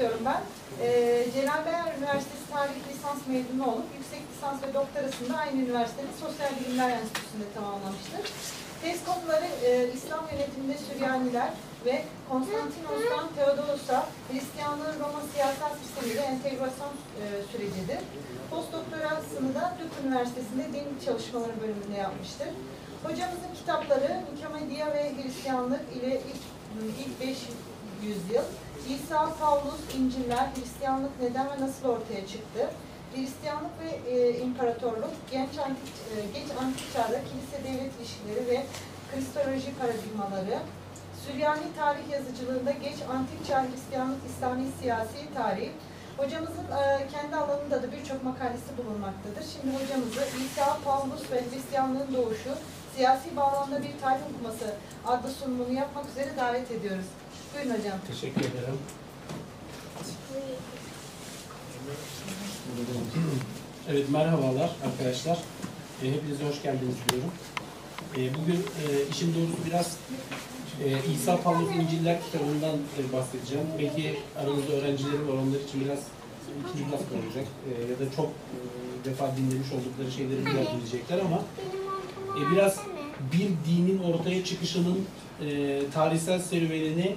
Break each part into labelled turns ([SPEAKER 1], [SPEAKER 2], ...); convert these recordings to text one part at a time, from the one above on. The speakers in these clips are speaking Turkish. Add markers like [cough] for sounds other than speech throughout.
[SPEAKER 1] istiyorum ben. E, Celal Bayar Üniversitesi Tarih Lisans mezunu olup yüksek lisans ve doktorasını aynı üniversitenin Sosyal Bilimler Enstitüsü'nde tamamlamıştır. Tez konuları e, İslam yönetiminde Süryaniler ve Konstantinos'tan Theodoros'a Hristiyanlığın Roma siyasal sistemiyle entegrasyon e, sürecidir. Postdoktorasını da Türk Üniversitesi'nde din çalışmaları bölümünde yapmıştır. Hocamızın kitapları Nikomedia ve Hristiyanlık ile ilk, ilk 500 yıl, İsa, Paulus, İncil'ler, Hristiyanlık neden ve nasıl ortaya çıktı, Hristiyanlık ve e, imparatorluk, genç antik, e, geç antik çağda kilise devlet ilişkileri ve kristoloji paradigmaları, Süryani tarih yazıcılığında geç antik çağ Hristiyanlık, İslami siyasi tarih, Hocamızın e, kendi alanında da birçok makalesi bulunmaktadır. Şimdi hocamızı İsa, Paulus ve Hristiyanlığın doğuşu, siyasi bağlamda bir tarih okuması adlı sunumunu yapmak üzere davet ediyoruz. Buyurun hocam.
[SPEAKER 2] Teşekkür ederim. Evet merhabalar arkadaşlar. E, hepinize hoş geldiniz diyorum. E, bugün e, işin doğrusu biraz e, İsa Pavlus İnciller kitabından e, bahsedeceğim. Belki aranızda öğrencilerim var onlar için biraz ikinci laf olacak. E, ya da çok e, defa dinlemiş oldukları şeyleri bir daha dinleyecekler ama e, biraz bir dinin ortaya çıkışının e, tarihsel serüvenini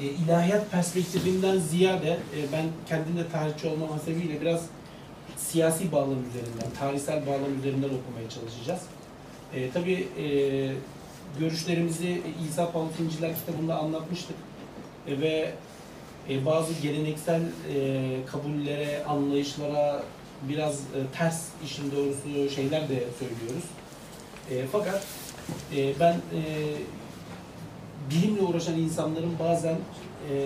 [SPEAKER 2] e, ilahiyat perspektifinden ziyade e, ben kendim de tarihçi olmam hasebiyle biraz siyasi bağlam üzerinden, tarihsel bağlam üzerinden okumaya çalışacağız. E, tabii e, görüşlerimizi İsa Paulus İnciller kitabında anlatmıştık E, ve e, bazı geleneksel e, kabullere, anlayışlara biraz e, ters işin doğrusu şeyler de söylüyoruz. E, fakat e, ben e, bilimle uğraşan insanların bazen e,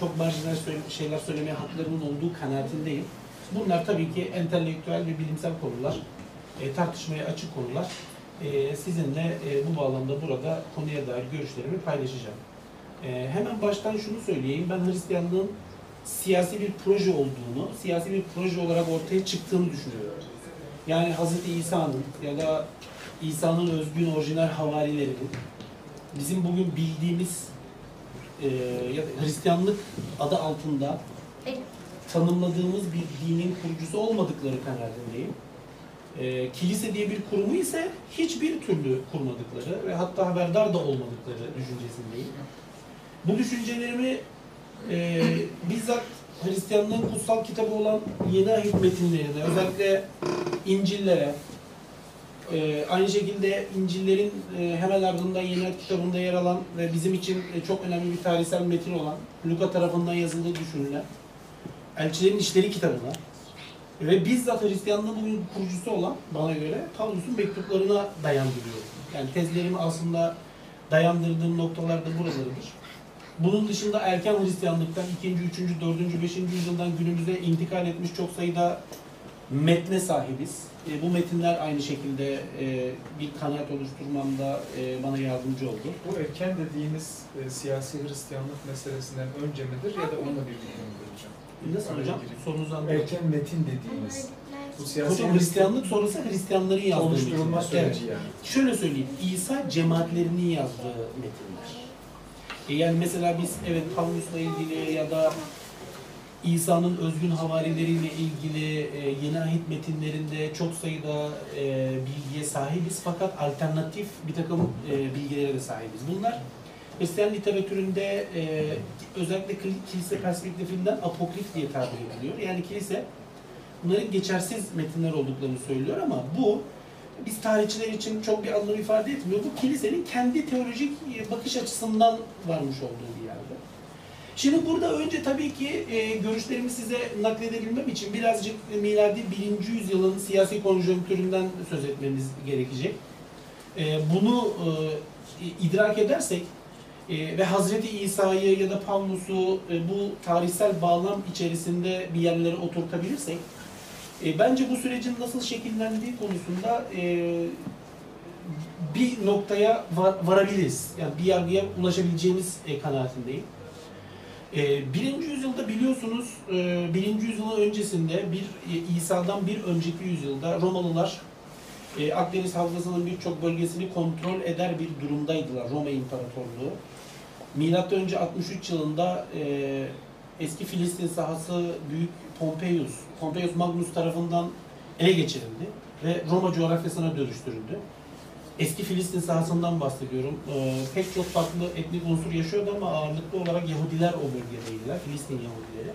[SPEAKER 2] çok marjinal şeyler söylemeye haklarının olduğu kanaatindeyim. Bunlar tabii ki entelektüel ve bilimsel konular, e, tartışmaya açık konular. E, sizinle e, bu bağlamda burada konuya dair görüşlerimi paylaşacağım. E, hemen baştan şunu söyleyeyim, ben Hristiyanlığın siyasi bir proje olduğunu, siyasi bir proje olarak ortaya çıktığını düşünüyorum. Yani Hz. İsa'nın ya da İsa'nın özgün orijinal havarilerinin bizim bugün bildiğimiz e, ya da Hristiyanlık adı altında tanımladığımız bir dinin kurucusu olmadıkları kanaatindeyim. E, kilise diye bir kurumu ise hiçbir türlü kurmadıkları ve hatta haberdar da olmadıkları düşüncesindeyim. Bu düşüncelerimi e, bizzat Hristiyanlığın kutsal kitabı olan Yeni Ahit metinlerine, özellikle İncil'lere, ee, aynı şekilde İncil'lerin e, hemen ardından Yeni kitabında yer alan ve bizim için e, çok önemli bir tarihsel metin olan Luka tarafından yazıldığı düşünülen Elçilerin İşleri kitabına ve bizzat Hristiyanlığın bugün kurucusu olan bana göre Pavlus'un mektuplarına dayandırıyorum. Yani tezlerimi aslında dayandırdığım noktalar da buralarıdır. Bunun dışında erken Hristiyanlıktan 2. 3. 4. 5. yüzyıldan günümüze intikal etmiş çok sayıda metne sahibiz. E, bu metinler aynı şekilde e, bir kanaat oluşturmamda e, bana yardımcı oldu.
[SPEAKER 3] Bu erken dediğiniz e, siyasi Hristiyanlık meselesinden önce midir ya da onunla birlikte midir hocam?
[SPEAKER 2] Nasıl hocam? Sorunuzu anladım.
[SPEAKER 3] Erken metin dediğiniz bu siyasi
[SPEAKER 2] Hocam Hristiyanlık sonrası Hristiyanların yazdığı
[SPEAKER 3] oluşturulma
[SPEAKER 2] metinler. Evet.
[SPEAKER 3] süreci yani.
[SPEAKER 2] Şöyle söyleyeyim, İsa cemaatlerinin yazdığı metinler. E yani mesela biz evet Pavlus'la ilgili ya da İsa'nın özgün havarileriyle ilgili e, yeni ahit metinlerinde çok sayıda e, bilgiye sahibiz fakat alternatif bir takım e, bilgilere de sahibiz. Bunlar Hristiyan literatüründe e, özellikle kil- kilise perspektifinden apokrif diye tabir ediliyor. Yani kilise bunların geçersiz metinler olduklarını söylüyor ama bu biz tarihçiler için çok bir anlam ifade etmiyor. Bu kilisenin kendi teolojik e, bakış açısından varmış olduğu. Şimdi burada önce tabii ki e, görüşlerimi size nakledebilmem için birazcık miladi 1. yüzyılın siyasi konjonktüründen söz etmemiz gerekecek. E, bunu e, idrak edersek e, ve Hazreti İsa'yı ya da Pavlus'u e, bu tarihsel bağlam içerisinde bir yerlere oturtabilirsek e, bence bu sürecin nasıl şekillendiği konusunda e, bir noktaya var- varabiliriz. Yani bir yargıya ulaşabileceğimiz e, kanaatindeyim. E, birinci yüzyılda biliyorsunuz, e, birinci yüzyılın öncesinde bir e, İsa'dan bir önceki yüzyılda Romalılar e, Akdeniz Havzası'nın birçok bölgesini kontrol eder bir durumdaydılar Roma İmparatorluğu. Milattan önce 63 yılında e, eski Filistin sahası Büyük Pompeius, Pompeius Magnus tarafından ele geçirildi ve Roma coğrafyasına dönüştürüldü. Eski Filistin sahasından bahsediyorum. Ee, pek çok farklı etnik unsur yaşıyordu ama ağırlıklı olarak Yahudiler o bölgedeydiler, Filistin Yahudileri.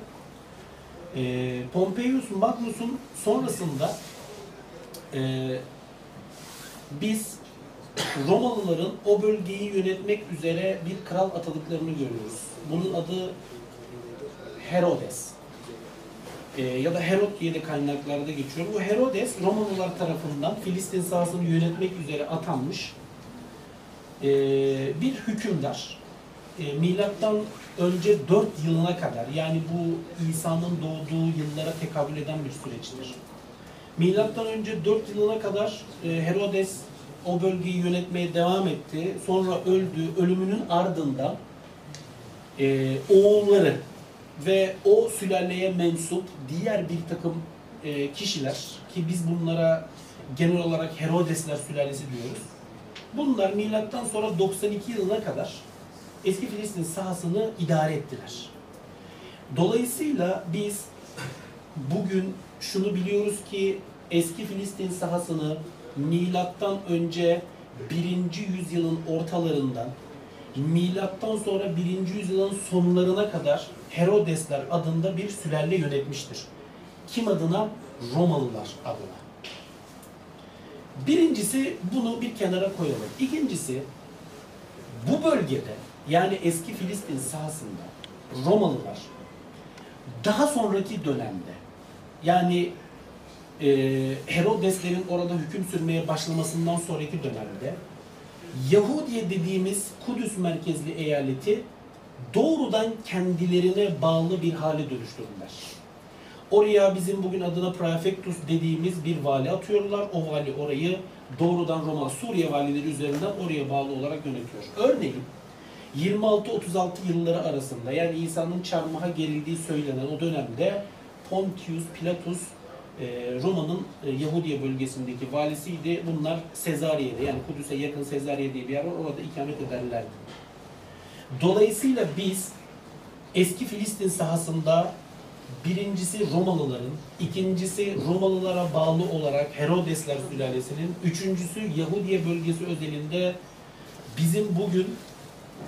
[SPEAKER 2] Ee, Pompeius Magnus'un sonrasında e, biz Romalıların o bölgeyi yönetmek üzere bir kral atadıklarını görüyoruz. Bunun adı Herodes. Ee, ya da Herod diye de kaynaklarda geçiyor. Bu Herodes Romalılar tarafından Filistin sahasını yönetmek üzere atanmış ee, bir hükümdar. Ee, milattan önce 4 yılına kadar yani bu İsa'nın doğduğu yıllara tekabül eden bir süreçtir. Milattan önce 4 yılına kadar e, Herodes o bölgeyi yönetmeye devam etti. Sonra öldü. Ölümünün ardından e, oğulları ve o sülaleye mensup diğer bir takım e, kişiler ki biz bunlara genel olarak Herodesler sülalesi diyoruz. Bunlar milattan sonra 92 yılına kadar eski Filistin sahasını idare ettiler. Dolayısıyla biz bugün şunu biliyoruz ki eski Filistin sahasını milattan önce 1. yüzyılın ortalarından milattan sonra 1. yüzyılın sonlarına kadar Herodesler adında bir sülale yönetmiştir. Kim adına? Romalılar adına. Birincisi bunu bir kenara koyalım. İkincisi bu bölgede yani eski Filistin sahasında Romalılar daha sonraki dönemde yani e, Herodeslerin orada hüküm sürmeye başlamasından sonraki dönemde Yahudiye dediğimiz Kudüs merkezli eyaleti doğrudan kendilerine bağlı bir hale dönüştürdüler. Oraya bizim bugün adına prefektus dediğimiz bir vali atıyorlar. O vali orayı doğrudan Roma, Suriye valileri üzerinden oraya bağlı olarak yönetiyor. Örneğin 26-36 yılları arasında yani İsa'nın çarmıha gerildiği söylenen o dönemde Pontius Pilatus e, Roma'nın e, Yahudiye bölgesindeki valisiydi. Bunlar Sezariye'de yani Kudüs'e yakın Sezariye diye bir yer var. Orada ikamet ederlerdi. Dolayısıyla biz eski Filistin sahasında birincisi Romalıların, ikincisi Romalılara bağlı olarak Herodesler sülalesinin, üçüncüsü Yahudiye bölgesi özelinde bizim bugün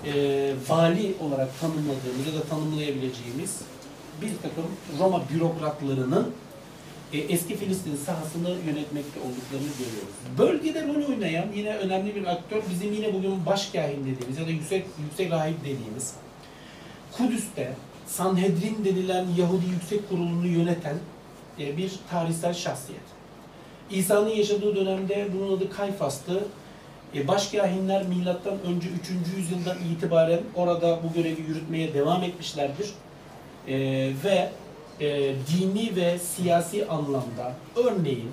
[SPEAKER 2] e, vali olarak tanımladığımız ya da tanımlayabileceğimiz bir takım Roma bürokratlarının e, eski Filistin sahasını yönetmekte olduklarını görüyoruz. Bölgede rol oynayan yine önemli bir aktör bizim yine bugün başkahin dediğimiz ya da yüksek yüksek rahip dediğimiz Kudüs'te Sanhedrin denilen Yahudi yüksek kurulunu yöneten e, bir tarihsel şahsiyet. İsa'nın yaşadığı dönemde bunun adı Kayfas'tı. E, başkahinler milattan önce 3. yüzyıldan itibaren orada bu görevi yürütmeye devam etmişlerdir. E, ve e, dini ve siyasi anlamda örneğin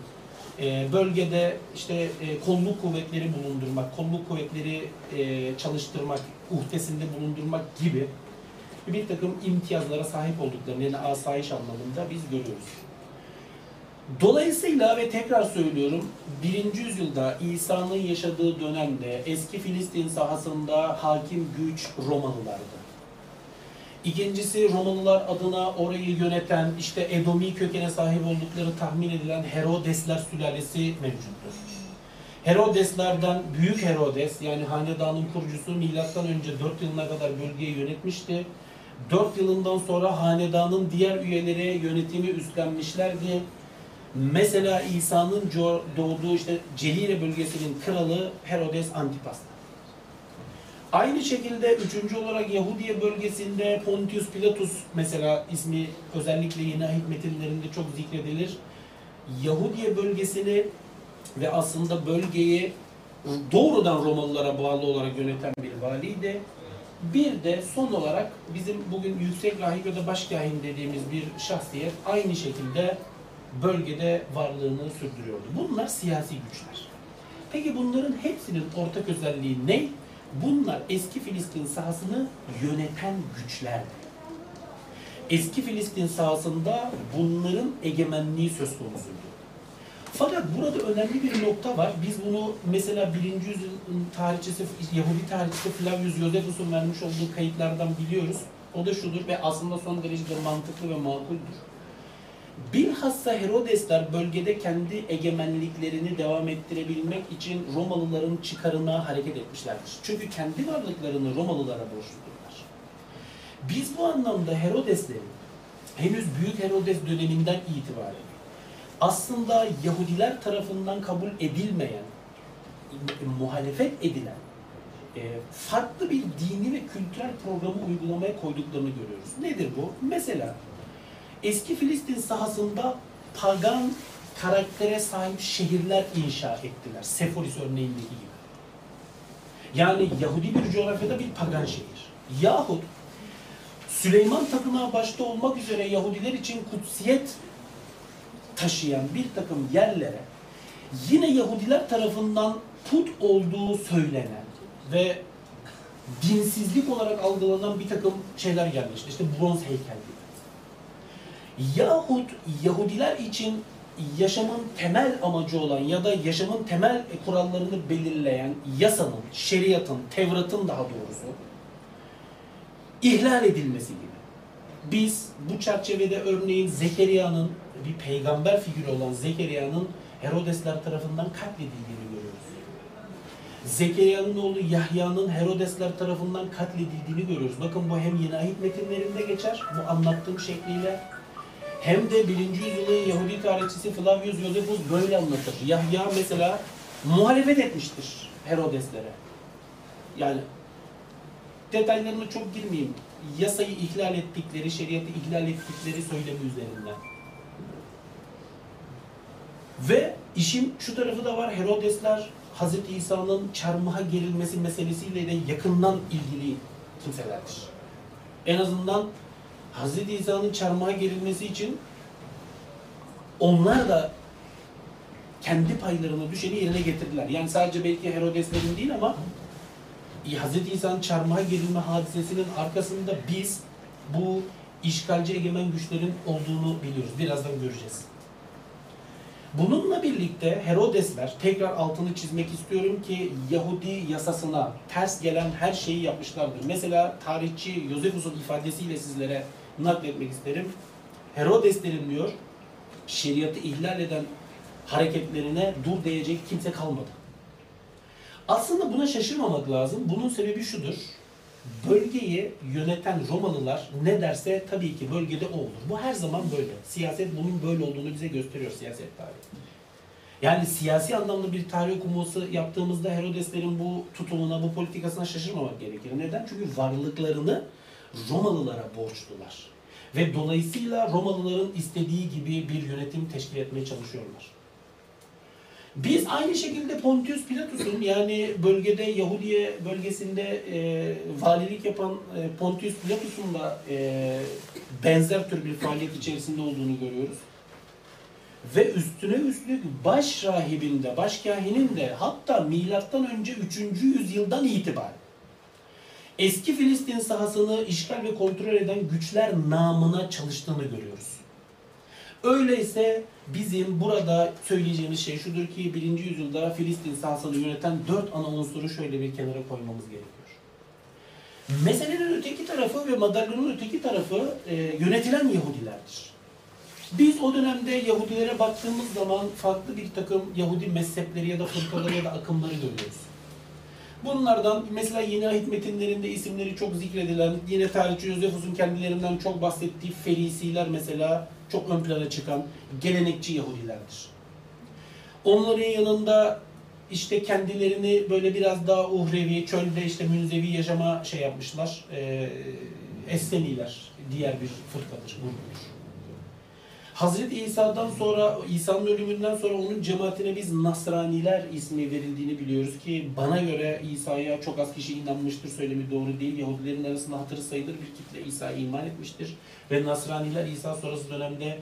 [SPEAKER 2] e, bölgede işte e, kolluk kuvvetleri bulundurmak, kolluk kuvvetleri e, çalıştırmak, uhdesinde bulundurmak gibi bir takım imtiyazlara sahip olduklarını yani asayiş anlamında biz görüyoruz. Dolayısıyla ve tekrar söylüyorum, birinci yüzyılda İsa'nın yaşadığı dönemde eski Filistin sahasında hakim güç Romalılardı. İkincisi Romalılar adına orayı yöneten işte Edomi kökene sahip oldukları tahmin edilen Herodesler sülalesi mevcuttur. Herodeslerden Büyük Herodes yani hanedanın kurucusu milattan önce 4 yılına kadar bölgeyi yönetmişti. 4 yılından sonra hanedanın diğer üyeleri yönetimi üstlenmişlerdi. Mesela İsa'nın doğduğu işte Celile bölgesinin kralı Herodes Antipas'tı. Aynı şekilde üçüncü olarak Yahudiye bölgesinde Pontius Pilatus mesela ismi özellikle yeni ahit metinlerinde çok zikredilir. Yahudiye bölgesini ve aslında bölgeyi doğrudan Romalılara bağlı olarak yöneten bir valiydi. Bir de son olarak bizim bugün yüksek rahip ya da başkahin dediğimiz bir şahsiyet aynı şekilde bölgede varlığını sürdürüyordu. Bunlar siyasi güçler. Peki bunların hepsinin ortak özelliği ne? Bunlar eski Filistin sahasını yöneten güçlerdi. Eski Filistin sahasında bunların egemenliği söz konusuydu. Fakat burada önemli bir nokta var. Biz bunu mesela 1. yüzyılın tarihçisi, Yahudi tarihçisi Flavius Josephus'un vermiş olduğu kayıtlardan biliyoruz. O da şudur ve aslında son derecede mantıklı ve makuldür. Bilhassa Herodesler bölgede kendi egemenliklerini devam ettirebilmek için Romalıların çıkarına hareket etmişlerdir. Çünkü kendi varlıklarını Romalılara borçludurlar. Biz bu anlamda Herodeslerin henüz Büyük Herodes döneminden itibaren aslında Yahudiler tarafından kabul edilmeyen, muhalefet edilen e, farklı bir dini ve kültürel programı uygulamaya koyduklarını görüyoruz. Nedir bu? Mesela eski Filistin sahasında pagan karaktere sahip şehirler inşa ettiler. Seforis örneğindeki gibi. Yani Yahudi bir coğrafyada bir pagan şehir. Yahut Süleyman Tapınağı başta olmak üzere Yahudiler için kutsiyet taşıyan bir takım yerlere yine Yahudiler tarafından put olduğu söylenen ve dinsizlik olarak algılanan bir takım şeyler gelmişti. İşte bronz heykel. Yahut Yahudiler için yaşamın temel amacı olan ya da yaşamın temel kurallarını belirleyen yasanın, şeriatın, Tevrat'ın daha doğrusu ihlal edilmesi gibi. Biz bu çerçevede örneğin Zekeriya'nın bir peygamber figürü olan Zekeriya'nın Herodesler tarafından katledildiğini görüyoruz. Zekeriya'nın oğlu Yahya'nın Herodesler tarafından katledildiğini görüyoruz. Bakın bu hem yeni ahit metinlerinde geçer, bu anlattığım şekliyle hem de birinci yüzyılın Yahudi tarihçisi Flavius Josephus böyle anlatır. Yahya mesela muhalefet etmiştir Herodeslere. Yani detaylarına çok girmeyeyim. Yasayı ihlal ettikleri, şeriatı ihlal ettikleri söylemi üzerinden. Ve işin şu tarafı da var. Herodesler Hz. İsa'nın çarmıha gerilmesi meselesiyle de yakından ilgili kimselerdir. En azından Hz. İsa'nın çarmıha gerilmesi için onlar da kendi paylarına düşeni yerine getirdiler. Yani sadece belki Herodeslerin değil ama Hz. İsa'nın çarmıha gerilme hadisesinin arkasında biz bu işgalci egemen güçlerin olduğunu biliyoruz. Birazdan göreceğiz. Bununla birlikte Herodesler, tekrar altını çizmek istiyorum ki Yahudi yasasına ters gelen her şeyi yapmışlardır. Mesela tarihçi Yosefus'un ifadesiyle sizlere nakletmek isterim. Herodeslerin diyor, şeriatı ihlal eden hareketlerine dur diyecek kimse kalmadı. Aslında buna şaşırmamak lazım. Bunun sebebi şudur. Bölgeyi yöneten Romalılar ne derse tabii ki bölgede o olur. Bu her zaman böyle. Siyaset bunun böyle olduğunu bize gösteriyor siyaset tarihi. Yani siyasi anlamda bir tarih okuması yaptığımızda Herodeslerin bu tutumuna, bu politikasına şaşırmamak gerekir. Neden? Çünkü varlıklarını Romalılara borçlular. Ve dolayısıyla Romalıların istediği gibi bir yönetim teşkil etmeye çalışıyorlar. Biz aynı şekilde Pontius Pilatus'un yani bölgede Yahudiye bölgesinde e, valilik yapan e, Pontius Pilatus'un da e, benzer tür bir faaliyet içerisinde olduğunu görüyoruz. Ve üstüne üstlük baş rahibin de, baş kahinin de hatta milattan önce 3. yüzyıldan itibaren eski Filistin sahasını işgal ve kontrol eden güçler namına çalıştığını görüyoruz. Öyleyse bizim burada söyleyeceğimiz şey şudur ki 1. yüzyılda Filistin sahasını yöneten dört ana unsuru şöyle bir kenara koymamız gerekiyor. Meselenin öteki tarafı ve madalyonun öteki tarafı e, yönetilen Yahudilerdir. Biz o dönemde Yahudilere baktığımız zaman farklı bir takım Yahudi mezhepleri ya da fırkaları ya da akımları görüyoruz. Bunlardan mesela yeni ahit metinlerinde isimleri çok zikredilen, yine tarihçi Yosefus'un kendilerinden çok bahsettiği Ferisiler mesela çok ön plana çıkan gelenekçi Yahudilerdir. Onların yanında işte kendilerini böyle biraz daha uhrevi, çölde işte münzevi yaşama şey yapmışlar. E, Esseniler diğer bir fırkadır, gruptur. Hazreti İsa'dan sonra, İsa'nın ölümünden sonra onun cemaatine biz Nasraniler ismi verildiğini biliyoruz ki bana göre İsa'ya çok az kişi inanmıştır söylemi doğru değil. Yahudilerin arasında hatırı sayılır bir kitle İsa'ya iman etmiştir. Ve Nasraniler İsa sonrası dönemde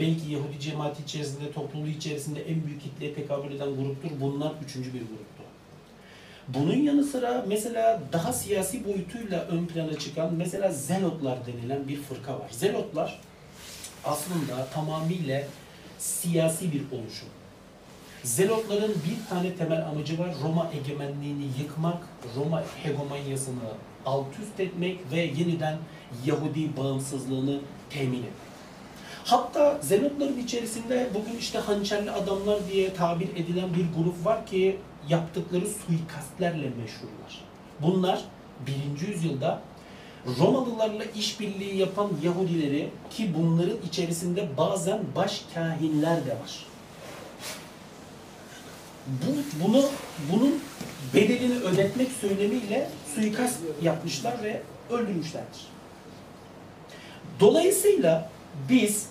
[SPEAKER 2] belki Yahudi cemaati içerisinde, topluluğu içerisinde en büyük kitleye tekabül eden gruptur. Bunlar üçüncü bir gruptu. Bunun yanı sıra mesela daha siyasi boyutuyla ön plana çıkan mesela Zelotlar denilen bir fırka var. Zelotlar aslında tamamıyla siyasi bir oluşum. Zelotların bir tane temel amacı var. Roma egemenliğini yıkmak, Roma hegemonyasını alt üst etmek ve yeniden Yahudi bağımsızlığını temin etmek. Hatta Zenotların içerisinde bugün işte hançerli adamlar diye tabir edilen bir grup var ki yaptıkları suikastlerle meşhurlar. Bunlar 1. yüzyılda Romalılarla işbirliği yapan Yahudileri ki bunların içerisinde bazen baş kahinler de var. Bu, bunu, bunun bedelini ödetmek söylemiyle suikast yapmışlar ve öldürmüşlerdir. Dolayısıyla biz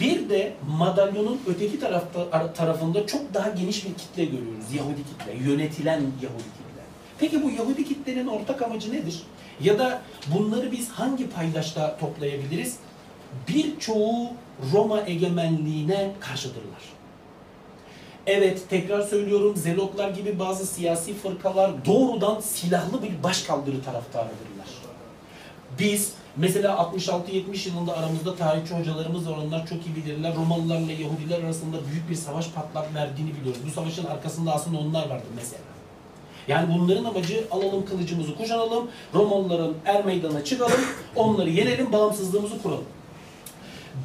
[SPEAKER 2] bir de madalyonun öteki tarafta ara- tarafında çok daha geniş bir kitle görüyoruz. Yahudi kitle, yönetilen Yahudi kitle. Peki bu Yahudi kitlenin ortak amacı nedir? Ya da bunları biz hangi paydaşta toplayabiliriz? Birçoğu Roma egemenliğine karşıdırlar. Evet, tekrar söylüyorum, Zelotlar gibi bazı siyasi fırkalar doğrudan silahlı bir başkaldırı taraftarıdırlar. Biz mesela 66-70 yılında aramızda tarihçi hocalarımız var, onlar çok iyi bilirler. Romalılarla Yahudiler arasında büyük bir savaş patlak verdiğini biliyoruz. Bu savaşın arkasında aslında onlar vardı mesela. Yani bunların amacı alalım kılıcımızı kuşanalım, Romalıların er meydana çıkalım, onları yenelim, bağımsızlığımızı kuralım.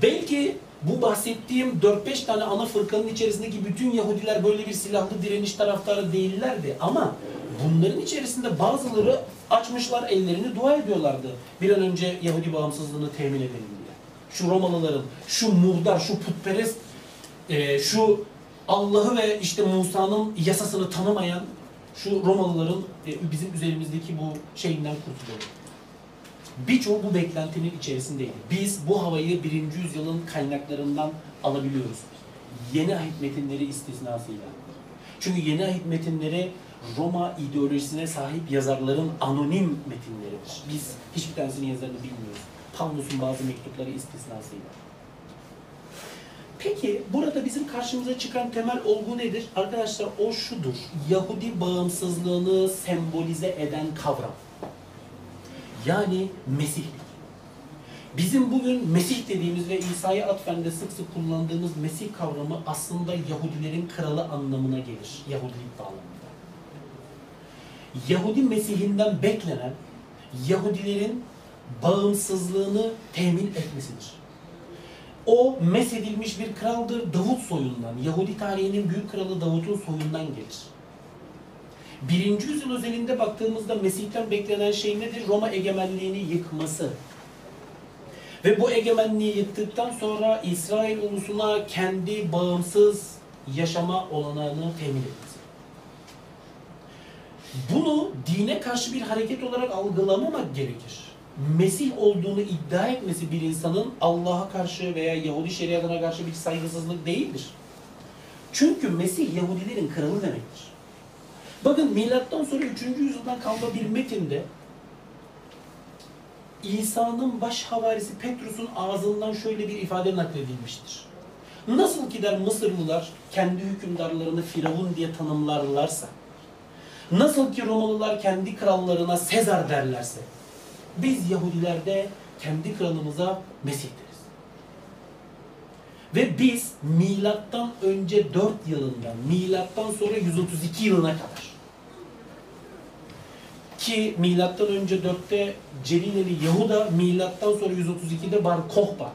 [SPEAKER 2] Belki bu bahsettiğim 4-5 tane ana fırkanın içerisindeki bütün Yahudiler böyle bir silahlı direniş taraftarı değillerdi ama bunların içerisinde bazıları açmışlar ellerini dua ediyorlardı. Bir an önce Yahudi bağımsızlığını temin edelim diye. Şu Romalıların, şu murdar, şu putperest, e, şu Allah'ı ve işte Musa'nın yasasını tanımayan şu Romalıların e, bizim üzerimizdeki bu şeyinden kurtulalım. Birçoğu bu beklentinin içerisindeydi. Biz bu havayı birinci yüzyılın kaynaklarından alabiliyoruz. Yeni ahit metinleri istisnasıyla. Çünkü yeni ahit metinleri Roma ideolojisine sahip yazarların anonim metinleridir. Biz hiçbir tanesinin yazarını bilmiyoruz. Pavlus'un bazı mektupları istisnasıyla. Peki burada bizim karşımıza çıkan temel olgu nedir? Arkadaşlar o şudur. Yahudi bağımsızlığını sembolize eden kavram. Yani Mesihlik. Bizim bugün Mesih dediğimiz ve İsa'ya atfen de sık sık kullandığımız Mesih kavramı aslında Yahudilerin kralı anlamına gelir. Yahudilik bağlamında. Yahudi Mesih'inden beklenen Yahudilerin bağımsızlığını temin etmesidir. O mesedilmiş bir kraldır Davut soyundan. Yahudi tarihinin büyük kralı Davut'un soyundan gelir. Birinci yüzyıl özelinde baktığımızda Mesih'ten beklenen şey nedir? Roma egemenliğini yıkması. Ve bu egemenliği yıktıktan sonra İsrail ulusuna kendi bağımsız yaşama olanağını temin etmesi. Bunu dine karşı bir hareket olarak algılamamak gerekir. Mesih olduğunu iddia etmesi bir insanın Allah'a karşı veya Yahudi şeriatına karşı bir saygısızlık değildir. Çünkü Mesih Yahudilerin kralı demektir. Bakın milattan sonra 3. yüzyıldan kalma bir metinde İsa'nın baş havarisi Petrus'un ağzından şöyle bir ifade nakledilmiştir. Nasıl ki der Mısırlılar kendi hükümdarlarını Firavun diye tanımlarlarsa, nasıl ki Romalılar kendi krallarına Sezar derlerse, biz Yahudiler de kendi kralımıza Mesih deriz. Ve biz milattan önce 4 yılından milattan sonra 132 yılına kadar ki milattan önce 4'te Celileli Yahuda, milattan sonra 132'de Bar Kohba.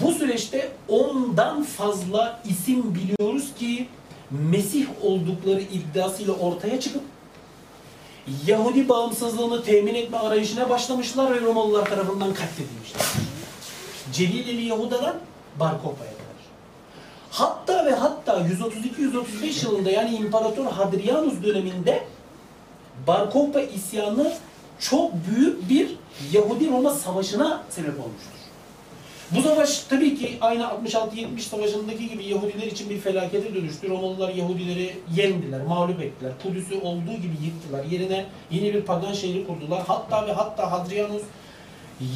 [SPEAKER 2] Bu süreçte ondan fazla isim biliyoruz ki Mesih oldukları iddiasıyla ortaya çıkıp Yahudi bağımsızlığını temin etme arayışına başlamışlar ve Romalılar tarafından katledilmişler. Celileli Yahuda'dan Bar Kokhba'ya kadar. Hatta ve hatta 132-135 yılında yani İmparator Hadrianus döneminde Bar Kokhba isyanı çok büyük bir Yahudi-Roma savaşına sebep olmuştur. Bu savaş tabii ki aynı 66-70 savaşındaki gibi Yahudiler için bir felakete dönüştü. Romalılar Yahudileri yendiler, mağlup ettiler. Kudüs'ü olduğu gibi yıktılar. Yerine yeni bir pagan şehri kurdular. Hatta ve hatta Hadrianus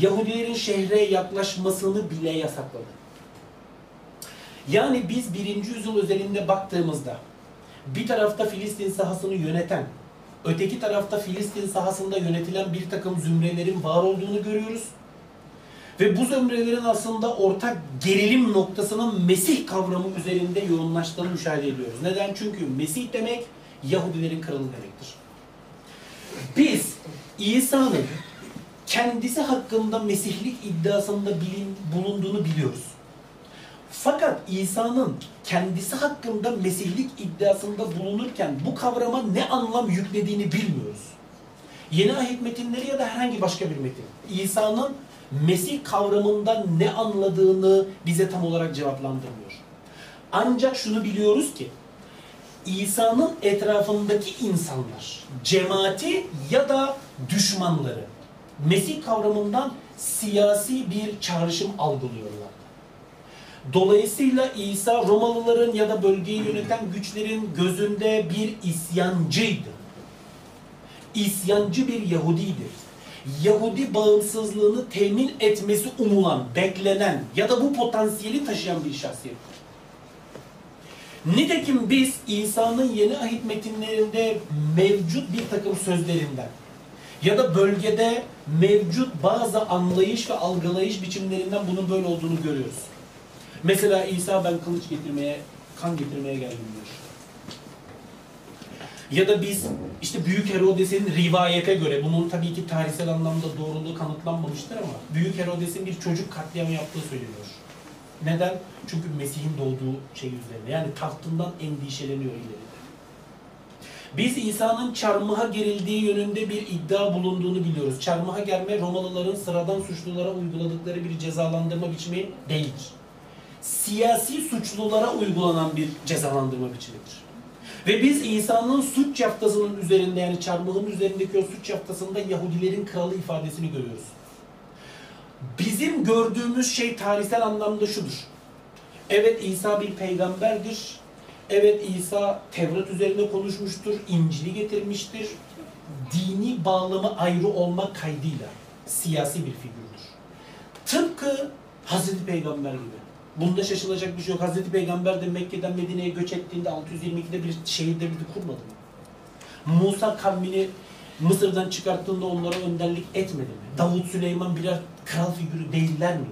[SPEAKER 2] Yahudilerin şehre yaklaşmasını bile yasakladı. Yani biz birinci yüzyıl özelinde baktığımızda bir tarafta Filistin sahasını yöneten, öteki tarafta Filistin sahasında yönetilen bir takım zümrelerin var olduğunu görüyoruz. Ve bu zümrelerin aslında ortak gerilim noktasının Mesih kavramı üzerinde yoğunlaştığını müşahede ediyoruz. Neden? Çünkü Mesih demek Yahudilerin kralı demektir. Biz İsa'nın kendisi hakkında Mesihlik iddiasında bilin, bulunduğunu biliyoruz. Fakat İsa'nın kendisi hakkında Mesihlik iddiasında bulunurken bu kavrama ne anlam yüklediğini bilmiyoruz. Yeni ahit metinleri ya da herhangi başka bir metin. İsa'nın Mesih kavramından ne anladığını bize tam olarak cevaplandırmıyor. Ancak şunu biliyoruz ki İsa'nın etrafındaki insanlar, cemaati ya da düşmanları Mesih kavramından siyasi bir çağrışım algılıyorlar. Dolayısıyla İsa Romalıların ya da bölgeyi yöneten güçlerin gözünde bir isyancıydı. İsyancı bir Yahudiydi. Yahudi bağımsızlığını temin etmesi umulan, beklenen ya da bu potansiyeli taşıyan bir şahsiyet. Nitekim biz İsa'nın yeni ahit metinlerinde mevcut bir takım sözlerinden ya da bölgede mevcut bazı anlayış ve algılayış biçimlerinden bunun böyle olduğunu görüyoruz. Mesela İsa ben kılıç getirmeye, kan getirmeye geldim diyor. Ya da biz işte Büyük Herodes'in rivayete göre, bunun tabii ki tarihsel anlamda doğruluğu kanıtlanmamıştır ama Büyük Herodes'in bir çocuk katliamı yaptığı söyleniyor. Neden? Çünkü Mesih'in doğduğu şey üzerine. Yani tahtından endişeleniyor ileride. Biz İsa'nın çarmıha gerildiği yönünde bir iddia bulunduğunu biliyoruz. Çarmıha germe Romalıların sıradan suçlulara uyguladıkları bir cezalandırma biçimi değildir. Siyasi suçlulara uygulanan bir cezalandırma biçimidir. Ve biz İsa'nın suç yaftasının üzerinde yani çarmıhın üzerindeki o suç yaftasında Yahudilerin kralı ifadesini görüyoruz. Bizim gördüğümüz şey tarihsel anlamda şudur. Evet İsa bir peygamberdir. Evet İsa Tevrat üzerine konuşmuştur, İncil'i getirmiştir. Dini bağlamı ayrı olmak kaydıyla siyasi bir figürdür. Tıpkı Hazreti Peygamber gibi. Bunda şaşılacak bir şey yok. Hazreti Peygamber de Mekke'den Medine'ye göç ettiğinde 622'de bir şehir devleti kurmadı mı? Musa kavmini Mısır'dan çıkarttığında onlara önderlik etmedi mi? Davut, Süleyman birer kral figürü değiller miydi?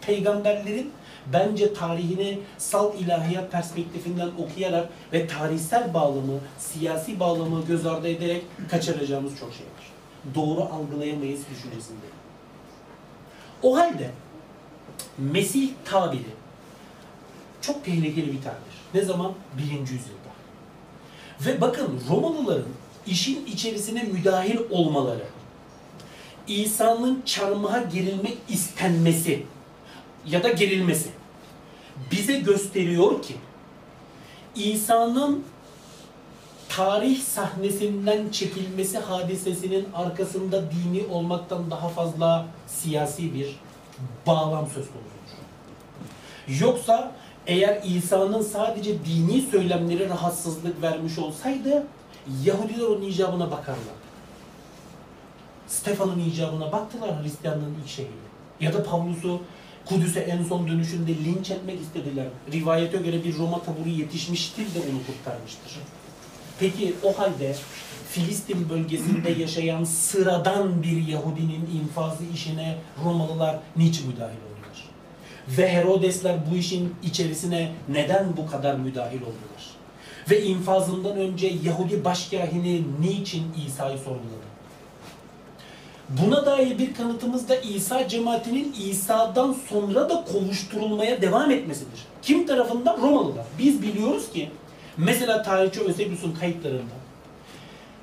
[SPEAKER 2] Peygamberlerin bence tarihini salt ilahiyat perspektifinden okuyarak ve tarihsel bağlamı, siyasi bağlamı göz ardı ederek kaçıracağımız çok şey var. Doğru algılayamayız düşüncesinde. O halde Mesih tabiri çok tehlikeli bir tabir. Ne zaman? Birinci yüzyılda. Ve bakın Romalıların işin içerisine müdahil olmaları, İsa'nın çarmıha gerilmek istenmesi ya da gerilmesi bize gösteriyor ki İsa'nın tarih sahnesinden çekilmesi hadisesinin arkasında dini olmaktan daha fazla siyasi bir bağlam söz konusudur. Yoksa eğer İsa'nın sadece dini söylemleri rahatsızlık vermiş olsaydı Yahudiler onun icabına bakarlar. Stefan'ın icabına baktılar Hristiyanlığın ilk şehri. Ya da Pavlus'u Kudüs'e en son dönüşünde linç etmek istediler. Rivayete göre bir Roma taburu yetişmiştir de onu kurtarmıştır. Peki o halde Filistin bölgesinde [clears throat] yaşayan sıradan bir Yahudinin infazı işine Romalılar niçin müdahil oldular? Ve Herodesler bu işin içerisine neden bu kadar müdahil oldular? Ve infazından önce Yahudi başkahini niçin İsa'yı sorguladı? Buna dair bir kanıtımız da İsa cemaatinin İsa'dan sonra da kovuşturulmaya devam etmesidir. Kim tarafından? Romalılar. Biz biliyoruz ki mesela tarihçi Eusebius'un kayıtlarında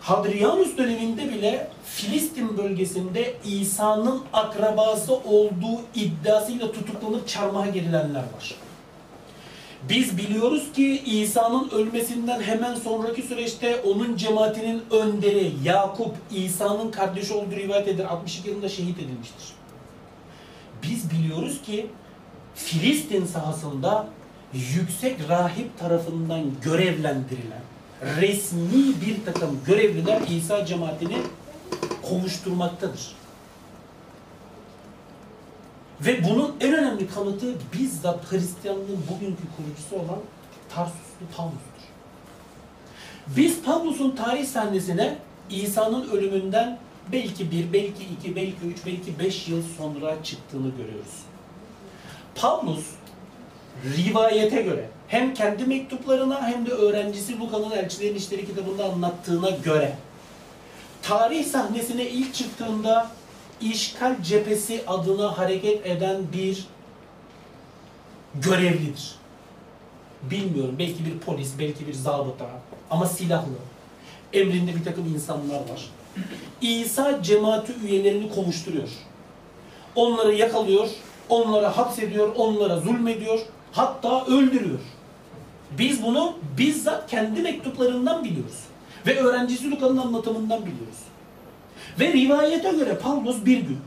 [SPEAKER 2] Hadrianus döneminde bile Filistin bölgesinde İsa'nın akrabası olduğu iddiasıyla tutuklanıp çarmıha gerilenler var. Biz biliyoruz ki İsa'nın ölmesinden hemen sonraki süreçte onun cemaatinin önderi Yakup, İsa'nın kardeşi olduğu rivayet edilir. 62 yılında şehit edilmiştir. Biz biliyoruz ki Filistin sahasında yüksek rahip tarafından görevlendirilen resmi bir takım görevliler İsa cemaatini kovuşturmaktadır. Ve bunun en önemli kanıtı bizzat Hristiyanlığın bugünkü kurucusu olan Tarsuslu Pavlus'tur. Biz Pavlus'un tarih sahnesine İsa'nın ölümünden belki bir, belki iki, belki üç, belki beş yıl sonra çıktığını görüyoruz. Pavlus rivayete göre hem kendi mektuplarına hem de öğrencisi Luka'nın Elçilerin İşleri kitabında anlattığına göre tarih sahnesine ilk çıktığında işgal cephesi adına hareket eden bir görevlidir. Bilmiyorum belki bir polis, belki bir zabıta ama silahlı. Emrinde bir takım insanlar var. İsa cemaati üyelerini kovuşturuyor. Onları yakalıyor, onlara hapsediyor, onlara zulmediyor, hatta öldürüyor. Biz bunu bizzat kendi mektuplarından biliyoruz. Ve öğrencisi Luka'nın anlatımından biliyoruz. Ve rivayete göre Pavlus bir gün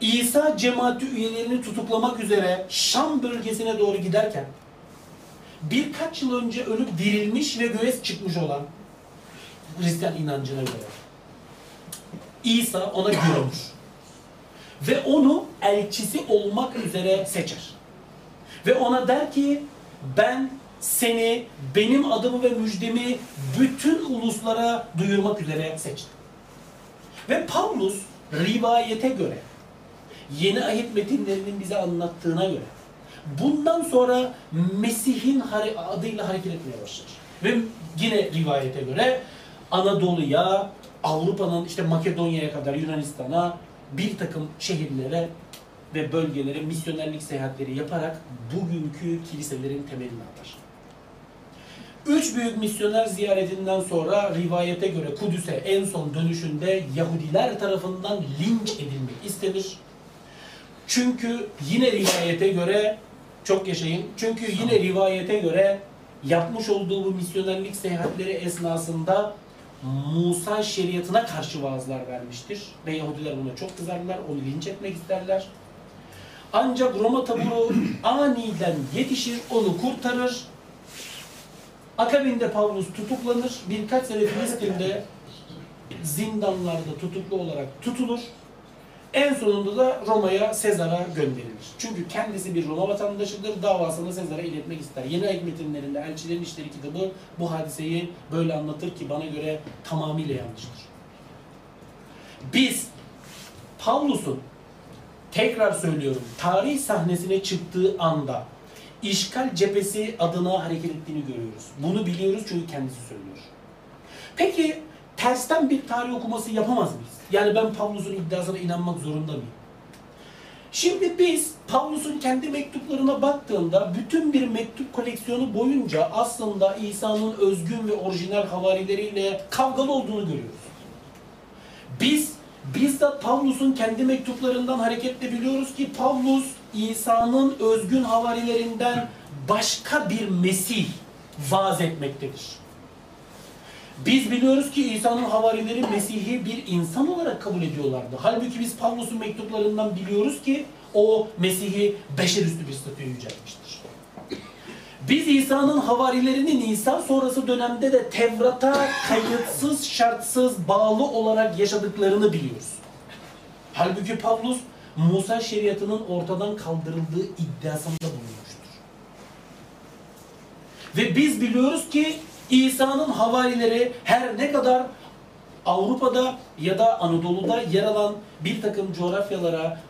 [SPEAKER 2] İsa cemaati üyelerini tutuklamak üzere Şam bölgesine doğru giderken birkaç yıl önce ölüp dirilmiş ve göğe çıkmış olan Hristiyan inancına göre İsa ona görünür. Ve onu elçisi olmak üzere seçer. Ve ona der ki ben seni, benim adımı ve müjdemi bütün uluslara duyurmak üzere seçtim. Ve Pavlus rivayete göre, yeni ahit metinlerinin bize anlattığına göre, bundan sonra Mesih'in adıyla hareket etmeye başlar. Ve yine rivayete göre Anadolu'ya, Avrupa'nın işte Makedonya'ya kadar Yunanistan'a bir takım şehirlere ve bölgelere misyonerlik seyahatleri yaparak bugünkü kiliselerin temelini atar. Üç büyük misyoner ziyaretinden sonra rivayete göre Kudüs'e en son dönüşünde Yahudiler tarafından linç edilmek istenir. Çünkü yine rivayete göre çok yaşayın. Çünkü yine rivayete göre yapmış olduğu bu misyonerlik seyahatleri esnasında Musa şeriatına karşı vaazlar vermiştir. Ve Yahudiler buna çok kızarlar, onu linç etmek isterler. Ancak Roma taburu aniden yetişir, onu kurtarır. Akabinde Pavlus tutuklanır. Birkaç sene Filistin'de zindanlarda tutuklu olarak tutulur. En sonunda da Roma'ya Sezar'a gönderilir. Çünkü kendisi bir Roma vatandaşıdır. Davasını Sezar'a iletmek ister. Yeni Ayet metinlerinde Elçilerin İşleri kitabı bu hadiseyi böyle anlatır ki bana göre tamamıyla yanlıştır. Biz Pavlus'un tekrar söylüyorum tarih sahnesine çıktığı anda işgal cephesi adına hareket ettiğini görüyoruz. Bunu biliyoruz çünkü kendisi söylüyor. Peki tersten bir tarih okuması yapamaz mıyız? Yani ben Pavlus'un iddiasına inanmak zorunda mıyım? Şimdi biz Pavlus'un kendi mektuplarına baktığında bütün bir mektup koleksiyonu boyunca aslında İsa'nın özgün ve orijinal havarileriyle kavgalı olduğunu görüyoruz. Biz bizzat Pavlus'un kendi mektuplarından hareketle biliyoruz ki Pavlus İsa'nın özgün havarilerinden başka bir Mesih vaaz etmektedir. Biz biliyoruz ki İsa'nın havarileri Mesih'i bir insan olarak kabul ediyorlardı. Halbuki biz Pavlus'un mektuplarından biliyoruz ki o Mesih'i beşerüstü bir statüye yüceltmiştir. Biz İsa'nın havarilerinin İsa sonrası dönemde de Tevrat'a kayıtsız, şartsız, bağlı olarak yaşadıklarını biliyoruz. Halbuki Pavlus Musa şeriatının ortadan kaldırıldığı iddiasında bulunmuştur. Ve biz biliyoruz ki İsa'nın havarileri her ne kadar Avrupa'da ya da Anadolu'da yer alan bir takım coğrafyalara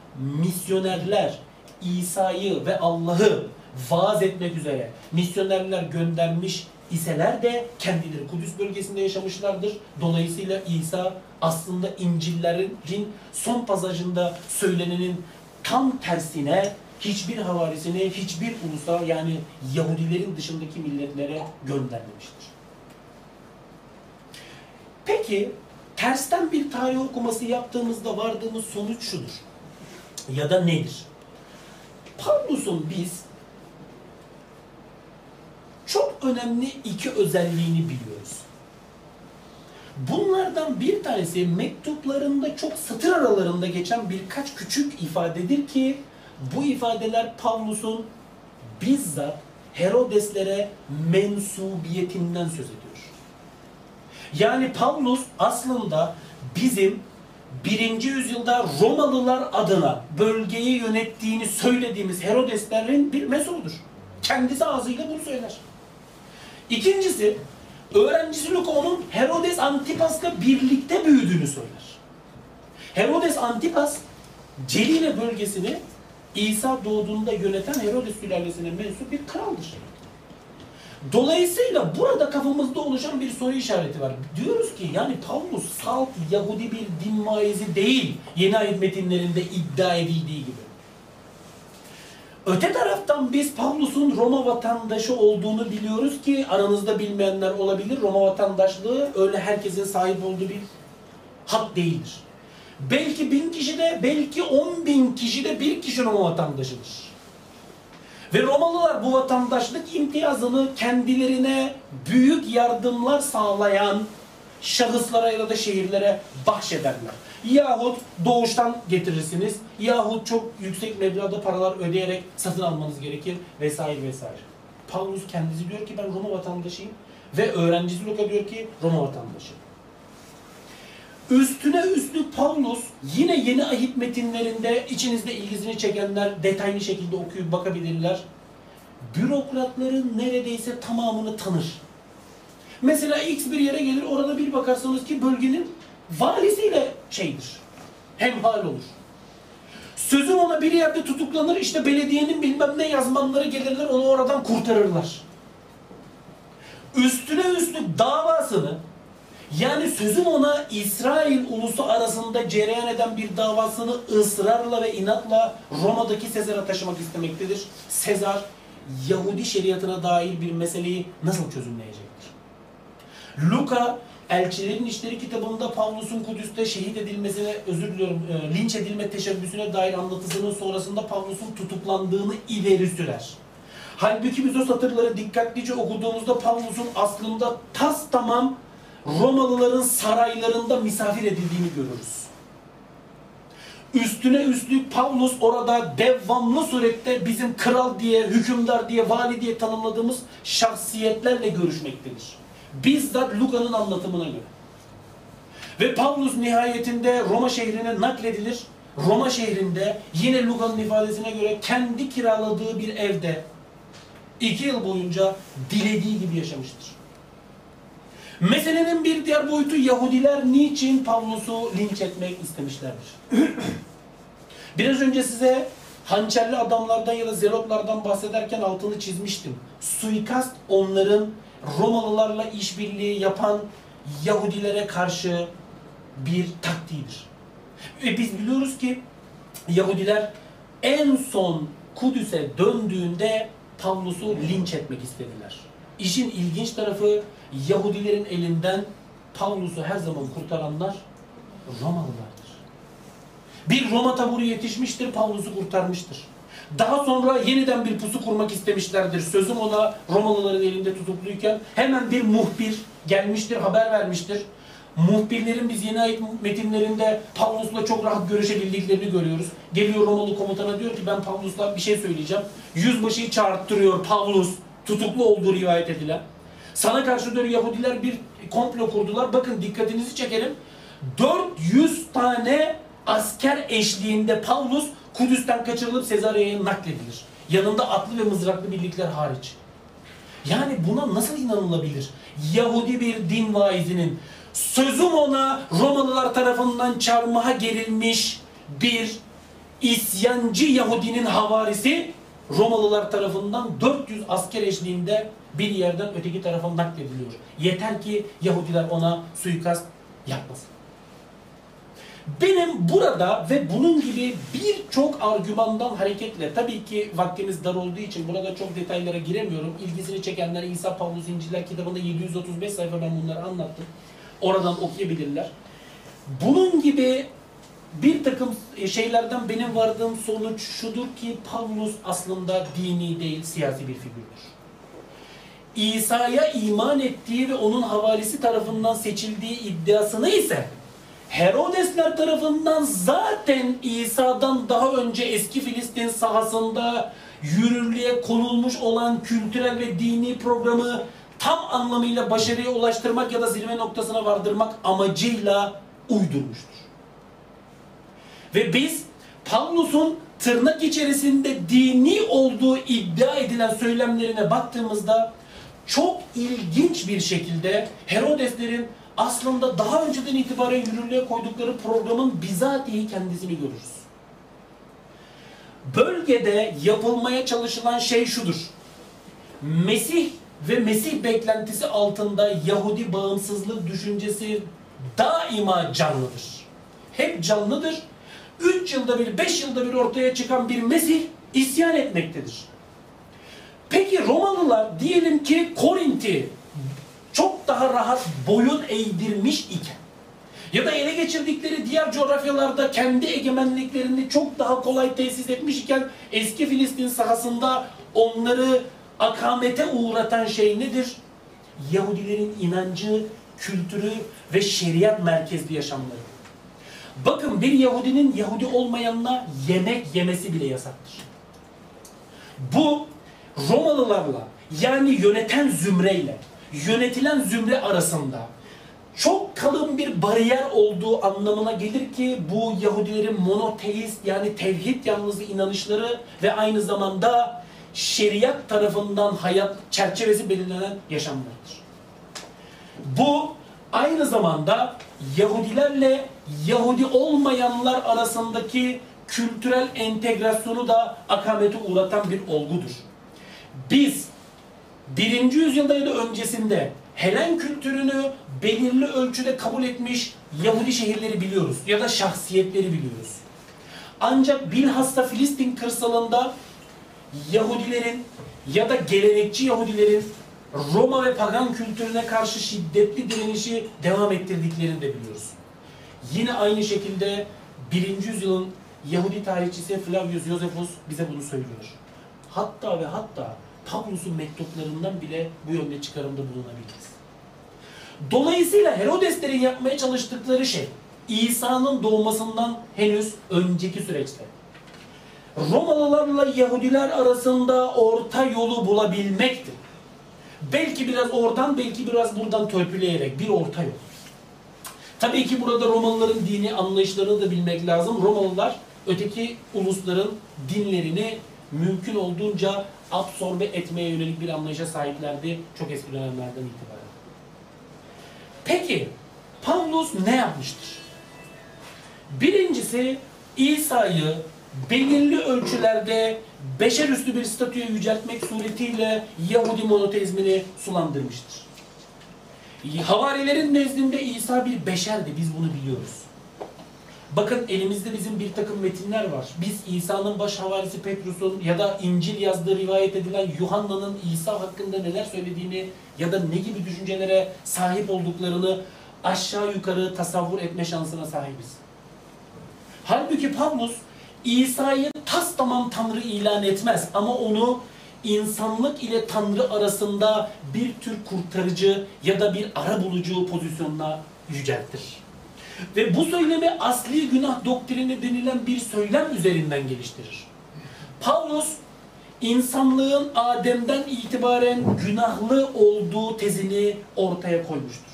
[SPEAKER 2] misyonerler İsa'yı ve Allah'ı vaaz etmek üzere misyonerler göndermiş iseler de kendileri Kudüs bölgesinde yaşamışlardır. Dolayısıyla İsa aslında İncil'lerin son pasajında söylenenin tam tersine hiçbir havarisini hiçbir ulusa yani Yahudilerin dışındaki milletlere göndermemiştir. Peki tersten bir tarih okuması yaptığımızda vardığımız sonuç şudur. Ya da nedir? Pavlus'un biz çok önemli iki özelliğini biliyoruz. Bunlardan bir tanesi mektuplarında çok satır aralarında geçen birkaç küçük ifadedir ki bu ifadeler Pavlus'un bizzat Herodeslere mensubiyetinden söz ediyor. Yani Pavlus aslında bizim birinci yüzyılda Romalılar adına bölgeyi yönettiğini söylediğimiz Herodeslerin bir mesubudur. Kendisi ağzıyla bunu söyler. İkincisi, öğrencisi Luka onun Herodes Antipas'la birlikte büyüdüğünü söyler. Herodes Antipas, Celile bölgesini İsa doğduğunda yöneten Herodes sülalesine mensup bir kraldır. Dolayısıyla burada kafamızda oluşan bir soru işareti var. Diyoruz ki yani Pavlus salt Yahudi bir din vaizi değil yeni ayet metinlerinde iddia edildiği gibi. Öte taraftan biz Pavlus'un Roma vatandaşı olduğunu biliyoruz ki aranızda bilmeyenler olabilir. Roma vatandaşlığı öyle herkesin sahip olduğu bir hak değildir. Belki bin kişi de, belki on bin kişi de bir kişi Roma vatandaşıdır. Ve Romalılar bu vatandaşlık imtiyazını kendilerine büyük yardımlar sağlayan şahıslara ya da şehirlere bahşederler. Yahut doğuştan getirirsiniz, yahut çok yüksek meblağda paralar ödeyerek satın almanız gerekir vesaire vesaire. Paulus kendisi diyor ki ben Roma vatandaşıyım ve öğrencisi Luka diyor ki Roma vatandaşı. Üstüne üstlük Paulus yine yeni ahit metinlerinde içinizde ilgisini çekenler detaylı şekilde okuyup bakabilirler. Bürokratların neredeyse tamamını tanır. Mesela X bir yere gelir orada bir bakarsanız ki bölgenin valisiyle şeydir. Hemhal olur. Sözüm ona bir yerde tutuklanır işte belediyenin bilmem ne yazmanları gelirler onu oradan kurtarırlar. Üstüne üstlük davasını yani sözüm ona İsrail ulusu arasında cereyan eden bir davasını ısrarla ve inatla Roma'daki Sezar'a taşımak istemektedir. Sezar Yahudi şeriatına dair bir meseleyi nasıl çözümleyecektir? Luka Elçilerin İşleri kitabında Pavlus'un Kudüs'te şehit edilmesine, özür diliyorum, e, linç edilme teşebbüsüne dair anlatısının sonrasında Pavlus'un tutuklandığını ileri sürer. Halbuki biz o satırları dikkatlice okuduğumuzda Pavlus'un aslında tas tamam Romalıların saraylarında misafir edildiğini görürüz. Üstüne üstlük Pavlus orada devamlı surette bizim kral diye, hükümdar diye, vali diye tanımladığımız şahsiyetlerle görüşmektedir. Bizzat Luka'nın anlatımına göre. Ve Pavlus nihayetinde Roma şehrine nakledilir. Roma şehrinde yine Luka'nın ifadesine göre kendi kiraladığı bir evde iki yıl boyunca dilediği gibi yaşamıştır. Meselenin bir diğer boyutu Yahudiler niçin Pavlus'u linç etmek istemişlerdir? [clears throat] Biraz önce size hançerli adamlardan ya da zelotlardan bahsederken altını çizmiştim. Suikast onların Romalılarla işbirliği yapan Yahudilere karşı bir taktiğidir. Ve biz biliyoruz ki Yahudiler en son Kudüs'e döndüğünde Pavlus'u linç etmek istediler. İşin ilginç tarafı Yahudilerin elinden Pavlus'u her zaman kurtaranlar Romalılardır. Bir Roma taburu yetişmiştir, Pavlus'u kurtarmıştır. Daha sonra yeniden bir pusu kurmak istemişlerdir. Sözüm ona Romalıların elinde tutukluyken hemen bir muhbir gelmiştir, haber vermiştir. Muhbirlerin biz yeni ayet metinlerinde Pavlus'la çok rahat görüşebildiklerini görüyoruz. Geliyor Romalı komutana diyor ki ben Pavlus'la bir şey söyleyeceğim. Yüzbaşıyı çağırttırıyor Pavlus tutuklu olduğu rivayet edilen. Sana karşı diyor Yahudiler bir komplo kurdular. Bakın dikkatinizi çekelim. 400 tane asker eşliğinde Pavlus Kudüs'ten kaçırılıp Sezarya'ya nakledilir. Yanında atlı ve mızraklı birlikler hariç. Yani buna nasıl inanılabilir? Yahudi bir din vaizinin sözüm ona Romalılar tarafından çarmıha gerilmiş bir isyancı Yahudinin havarisi Romalılar tarafından 400 asker eşliğinde bir yerden öteki tarafa naklediliyor. Yeter ki Yahudiler ona suikast yapmasın. Benim burada ve bunun gibi birçok argümandan hareketle, tabii ki vaktimiz dar olduğu için burada çok detaylara giremiyorum. İlgisini çekenler İsa Pavlus İnciller kitabında 735 sayfa ben bunları anlattım. Oradan okuyabilirler. Bunun gibi bir takım şeylerden benim vardığım sonuç şudur ki Pavlus aslında dini değil siyasi bir figürdür. İsa'ya iman ettiği ve onun havalisi tarafından seçildiği iddiasını ise Herodesler tarafından zaten İsa'dan daha önce eski Filistin sahasında yürürlüğe konulmuş olan kültürel ve dini programı tam anlamıyla başarıya ulaştırmak ya da zirve noktasına vardırmak amacıyla uydurmuştur. Ve biz Pavlus'un tırnak içerisinde dini olduğu iddia edilen söylemlerine baktığımızda çok ilginç bir şekilde Herodeslerin aslında daha önceden itibaren yürürlüğe koydukları programın bizatihi kendisini görürüz. Bölgede yapılmaya çalışılan şey şudur. Mesih ve Mesih beklentisi altında Yahudi bağımsızlık düşüncesi daima canlıdır. Hep canlıdır. 3 yılda bir, 5 yılda bir ortaya çıkan bir Mesih isyan etmektedir. Peki Romalılar diyelim ki Korint'i çok daha rahat boyun eğdirmiş iken ya da ele geçirdikleri diğer coğrafyalarda kendi egemenliklerini çok daha kolay tesis etmiş iken eski Filistin sahasında onları akamete uğratan şey nedir? Yahudilerin inancı, kültürü ve şeriat merkezli yaşamları. Bakın bir Yahudinin Yahudi olmayanla yemek yemesi bile yasaktır. Bu Romalılarla yani yöneten zümreyle yönetilen zümre arasında çok kalın bir bariyer olduğu anlamına gelir ki bu Yahudilerin monoteist yani tevhid yanlısı inanışları ve aynı zamanda şeriat tarafından hayat çerçevesi belirlenen yaşamlarıdır. Bu aynı zamanda Yahudilerle Yahudi olmayanlar arasındaki kültürel entegrasyonu da akamete uğratan bir olgudur. Biz birinci yüzyılda ya da öncesinde Helen kültürünü belirli ölçüde kabul etmiş Yahudi şehirleri biliyoruz ya da şahsiyetleri biliyoruz. Ancak bilhassa Filistin kırsalında Yahudilerin ya da gelenekçi Yahudilerin Roma ve pagan kültürüne karşı şiddetli direnişi devam ettirdiklerini de biliyoruz. Yine aynı şekilde 1. yüzyılın Yahudi tarihçisi Flavius Josephus bize bunu söylüyor. Hatta ve hatta Pavlus'un mektuplarından bile bu yönde çıkarımda bulunabiliriz. Dolayısıyla Herodeslerin yapmaya çalıştıkları şey İsa'nın doğmasından henüz önceki süreçte. Romalılarla Yahudiler arasında orta yolu bulabilmekti. Belki biraz oradan, belki biraz buradan törpüleyerek bir orta yol. Tabii ki burada Romalıların dini anlayışlarını da bilmek lazım. Romalılar öteki ulusların dinlerini mümkün olduğunca absorbe etmeye yönelik bir anlayışa sahiplerdi çok eski dönemlerden itibaren. Peki Pavlus ne yapmıştır? Birincisi İsa'yı belirli ölçülerde beşer üstü bir statüye yüceltmek suretiyle Yahudi monoteizmini sulandırmıştır. Havarilerin nezdinde İsa bir beşerdi, biz bunu biliyoruz. Bakın elimizde bizim bir takım metinler var. Biz İsa'nın baş havarisi Petrus'un ya da İncil yazdığı rivayet edilen Yuhanna'nın İsa hakkında neler söylediğini ya da ne gibi düşüncelere sahip olduklarını aşağı yukarı tasavvur etme şansına sahibiz. Halbuki Pavlus İsa'yı tas tamam Tanrı ilan etmez ama onu insanlık ile Tanrı arasında bir tür kurtarıcı ya da bir ara bulucu pozisyonuna yüceltir. Ve bu söylemi asli günah doktrini denilen bir söylem üzerinden geliştirir. Pavlus insanlığın Adem'den itibaren günahlı olduğu tezini ortaya koymuştur.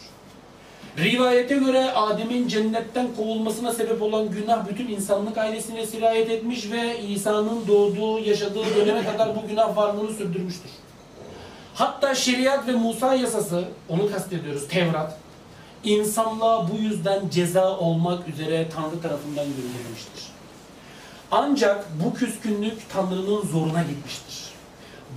[SPEAKER 2] Rivayete göre Adem'in cennetten kovulmasına sebep olan günah bütün insanlık ailesine sirayet etmiş ve İsa'nın doğduğu, yaşadığı döneme kadar bu günah varlığını sürdürmüştür. Hatta şeriat ve Musa yasası, onu kastediyoruz, Tevrat, insanlığa bu yüzden ceza olmak üzere Tanrı tarafından gönderilmiştir. Ancak bu küskünlük Tanrı'nın zoruna gitmiştir.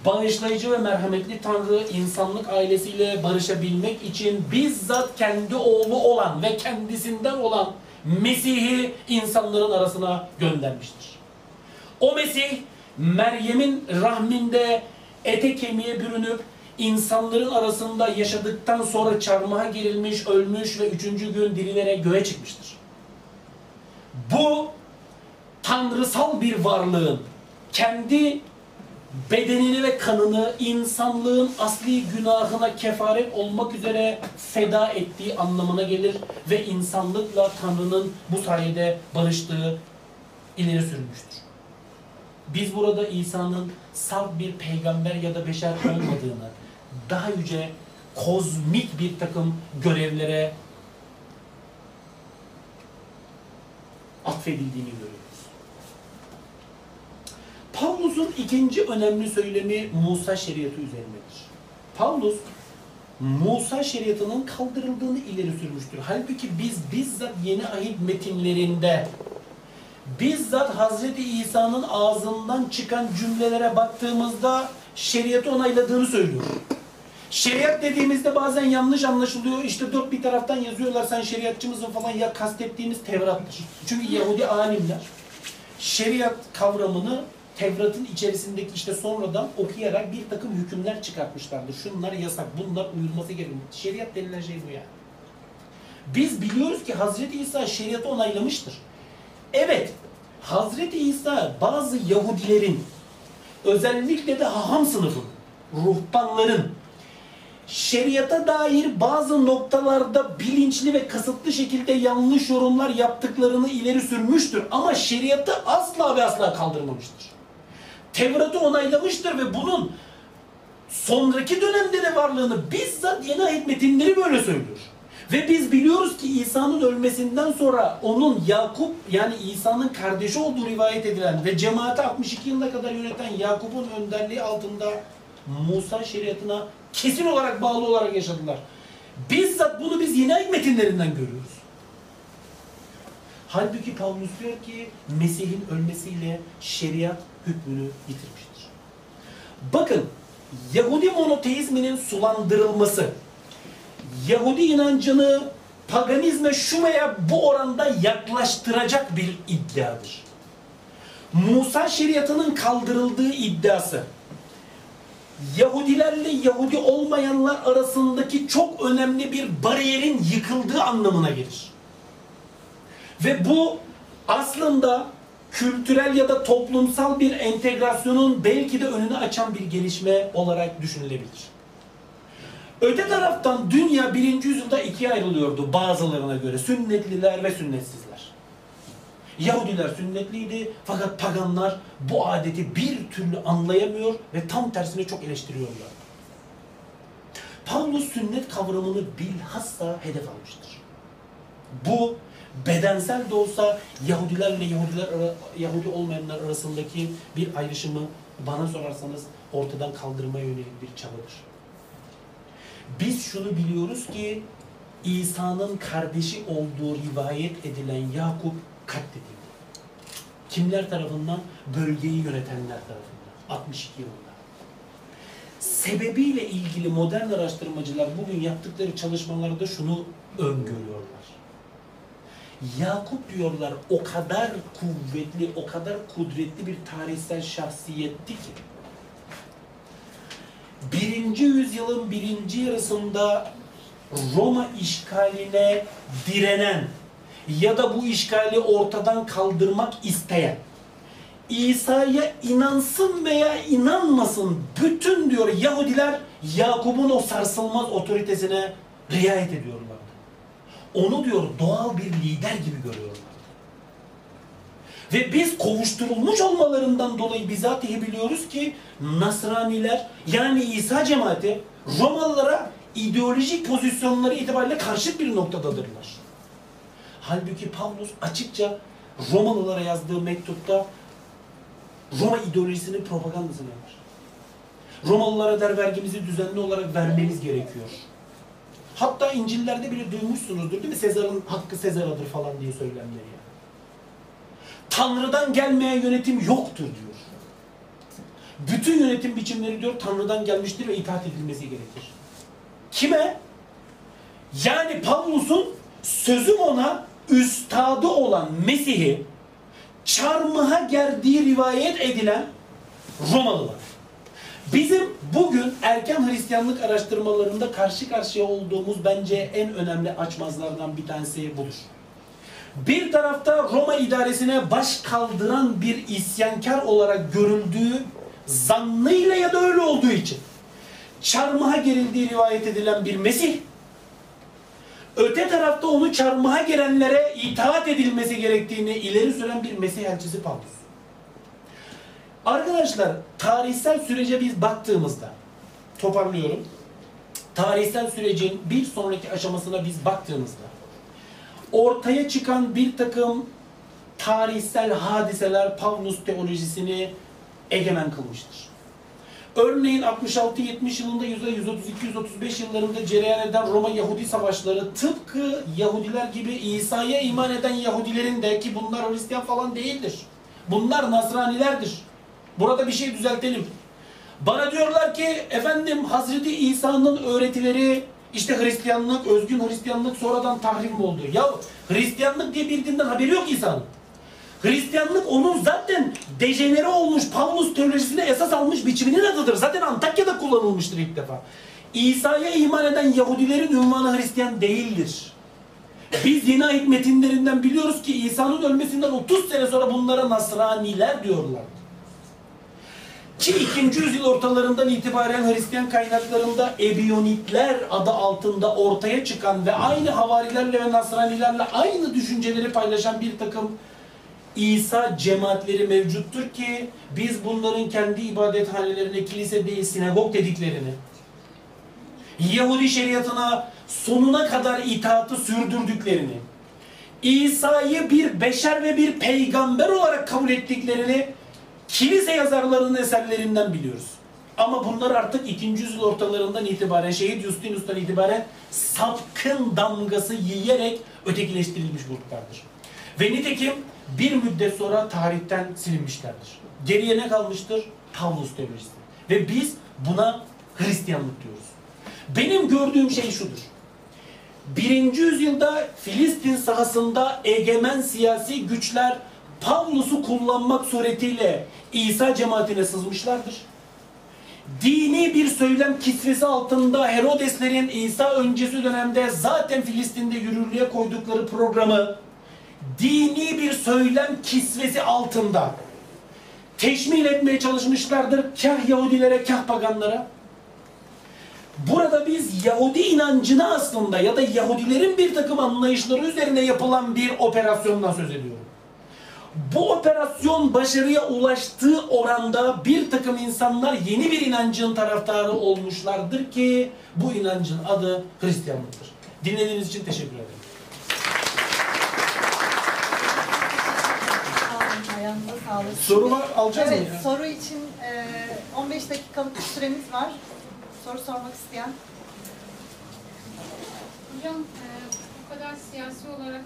[SPEAKER 2] Bağışlayıcı ve merhametli Tanrı insanlık ailesiyle barışabilmek için bizzat kendi oğlu olan ve kendisinden olan Mesih'i insanların arasına göndermiştir. O Mesih Meryem'in rahminde ete kemiğe bürünüp insanların arasında yaşadıktan sonra çarmıha gerilmiş, ölmüş ve üçüncü gün dirilerek göğe çıkmıştır. Bu tanrısal bir varlığın kendi bedenini ve kanını insanlığın asli günahına kefaret olmak üzere feda ettiği anlamına gelir ve insanlıkla Tanrı'nın bu sayede barıştığı ileri sürülmüştür. Biz burada İsa'nın salt bir peygamber ya da beşer olmadığını, daha yüce kozmik bir takım görevlere atfedildiğini görüyoruz. Pavlus'un ikinci önemli söylemi Musa şeriatı üzerindedir. Pavlus Musa şeriatının kaldırıldığını ileri sürmüştür. Halbuki biz bizzat yeni ahit metinlerinde bizzat Hazreti İsa'nın ağzından çıkan cümlelere baktığımızda şeriatı onayladığını söylüyor. Şeriat dediğimizde bazen yanlış anlaşılıyor. İşte dört bir taraftan yazıyorlar sen şeriatçı mısın falan ya kastettiğimiz Tevrat'tır. Çünkü Yahudi alimler şeriat kavramını Tevrat'ın içerisindeki işte sonradan okuyarak bir takım hükümler çıkartmışlardır. Şunlar yasak, bunlar uyulması gerekiyor. Şeriat denilen şey bu yani. Biz biliyoruz ki Hazreti İsa şeriatı onaylamıştır. Evet, Hazreti İsa bazı Yahudilerin, özellikle de haham sınıfın, ruhbanların, şeriata dair bazı noktalarda bilinçli ve kasıtlı şekilde yanlış yorumlar yaptıklarını ileri sürmüştür. Ama şeriatı asla ve asla kaldırmamıştır. Tevrat'ı onaylamıştır ve bunun sonraki dönemde de varlığını bizzat yeni ayet metinleri böyle söylüyor. Ve biz biliyoruz ki İsa'nın ölmesinden sonra onun Yakup yani İsa'nın kardeşi olduğu rivayet edilen ve cemaati 62 yılına kadar yöneten Yakup'un önderliği altında Musa şeriatına kesin olarak bağlı olarak yaşadılar. Bizzat bunu biz yeni ayet metinlerinden görüyoruz. Halbuki Pavlus diyor ki Mesih'in ölmesiyle şeriat hükmünü yitirmiştir. Bakın Yahudi monoteizminin sulandırılması, Yahudi inancını paganizme şu veya bu oranda yaklaştıracak bir iddiadır. Musa şeriatının kaldırıldığı iddiası, Yahudilerle Yahudi olmayanlar arasındaki çok önemli bir bariyerin yıkıldığı anlamına gelir. Ve bu aslında kültürel ya da toplumsal bir entegrasyonun belki de önünü açan bir gelişme olarak düşünülebilir. Öte taraftan dünya birinci yüzyılda ikiye ayrılıyordu bazılarına göre. Sünnetliler ve sünnetsizler. Yahudiler sünnetliydi fakat paganlar bu adeti bir türlü anlayamıyor ve tam tersine çok eleştiriyorlar. Pavlus sünnet kavramını bilhassa hedef almıştır. Bu bedensel de olsa Yahudilerle Yahudiler Yahudi olmayanlar arasındaki bir ayrışımı bana sorarsanız ortadan kaldırmaya yönelik bir çabadır. Biz şunu biliyoruz ki İsa'nın kardeşi olduğu rivayet edilen Yakup katledildi. Kimler tarafından? Bölgeyi yönetenler tarafından. 62 yılında. Sebebiyle ilgili modern araştırmacılar bugün yaptıkları çalışmalarda şunu öngörüyorlar. Yakup diyorlar o kadar kuvvetli, o kadar kudretli bir tarihsel şahsiyetti ki birinci yüzyılın birinci yarısında Roma işgaline direnen ya da bu işgali ortadan kaldırmak isteyen İsa'ya inansın veya inanmasın bütün diyor Yahudiler Yakup'un o sarsılmaz otoritesine riayet ediyorlardı. Onu diyor doğal bir lider gibi görüyorlardı. Ve biz kovuşturulmuş olmalarından dolayı bizatihi biliyoruz ki Nasraniler yani İsa cemaati Romalılara ideolojik pozisyonları itibariyle karşıt bir noktadadırlar. Halbuki Pavlus açıkça Romalılara yazdığı mektupta Roma ideolojisinin propagandasını yapar. Romalılara der vergimizi düzenli olarak vermeniz gerekiyor. Hatta İncil'lerde bile duymuşsunuzdur değil mi? Sezar'ın hakkı Sezar'adır falan diye söylemleri ya. Tanrı'dan gelmeyen yönetim yoktur diyor. Bütün yönetim biçimleri diyor Tanrı'dan gelmiştir ve itaat edilmesi gerekir. Kime? Yani Pavlus'un sözüm ona üstadı olan Mesih'i çarmıha gerdiği rivayet edilen Romalılar. Bizim bugün erken Hristiyanlık araştırmalarında karşı karşıya olduğumuz bence en önemli açmazlardan bir tanesi budur. Bir tarafta Roma idaresine baş kaldıran bir isyankar olarak görüldüğü zannıyla ya da öyle olduğu için çarmıha gerildiği rivayet edilen bir Mesih, öte tarafta onu çarmıha gelenlere itaat edilmesi gerektiğini ileri süren bir Mesih elçisi Paulus. Arkadaşlar tarihsel sürece biz baktığımızda toparlıyorum. Tarihsel sürecin bir sonraki aşamasına biz baktığımızda ortaya çıkan bir takım tarihsel hadiseler Pavlus teolojisini egemen kılmıştır. Örneğin 66-70 yılında %132-135 yıllarında cereyan eden Roma Yahudi savaşları tıpkı Yahudiler gibi İsa'ya iman eden Yahudilerin de ki bunlar Hristiyan falan değildir. Bunlar Nasranilerdir. Burada bir şey düzeltelim. Bana diyorlar ki efendim Hazreti İsa'nın öğretileri işte Hristiyanlık, özgün Hristiyanlık sonradan tahrim mi oldu? Ya Hristiyanlık diye bir dinden haberi yok İsa'nın. Hristiyanlık onun zaten dejenere olmuş Pavlus teolojisine esas almış biçiminin adıdır. Zaten Antakya'da kullanılmıştır ilk defa. İsa'ya iman eden Yahudilerin ünvanı Hristiyan değildir. Biz yeni ayet metinlerinden biliyoruz ki İsa'nın ölmesinden 30 sene sonra bunlara Nasraniler diyorlar. Ki 2. yüzyıl ortalarından itibaren Hristiyan kaynaklarında Ebiyonitler adı altında ortaya çıkan ve aynı havarilerle ve Nasranilerle aynı düşünceleri paylaşan bir takım İsa cemaatleri mevcuttur ki biz bunların kendi ibadethanelerine kilise değil sinagog dediklerini Yahudi şeriatına sonuna kadar itaatı sürdürdüklerini İsa'yı bir beşer ve bir peygamber olarak kabul ettiklerini kilise yazarlarının eserlerinden biliyoruz. Ama bunlar artık 2. yüzyıl ortalarından itibaren, şehit Justinus'tan itibaren sapkın damgası yiyerek ötekileştirilmiş gruplardır. Ve nitekim bir müddet sonra tarihten silinmişlerdir. Geriye ne kalmıştır? Pavlus teolojisi. Ve biz buna Hristiyanlık diyoruz. Benim gördüğüm şey şudur. Birinci yüzyılda Filistin sahasında egemen siyasi güçler Pavlus'u kullanmak suretiyle İsa cemaatine sızmışlardır. Dini bir söylem kisvesi altında Herodeslerin İsa öncesi dönemde zaten Filistin'de yürürlüğe koydukları programı dini bir söylem kisvesi altında teşmil etmeye çalışmışlardır. Kah Yahudilere kah paganlara. Burada biz Yahudi inancına aslında ya da Yahudilerin bir takım anlayışları üzerine yapılan bir operasyondan söz ediyorum. Bu operasyon başarıya ulaştığı oranda bir takım insanlar yeni bir inancın taraftarı olmuşlardır ki bu inancın adı Hristiyanlıktır. Dinlediğiniz için teşekkür ederim.
[SPEAKER 1] Ayağınıza sağlık.
[SPEAKER 2] Soru var, alacağız
[SPEAKER 1] Evet,
[SPEAKER 2] mı ya?
[SPEAKER 1] soru için e, 15 dakikalık bir süremiz var. Soru sormak isteyen.
[SPEAKER 4] Hocam e, bu kadar siyasi olarak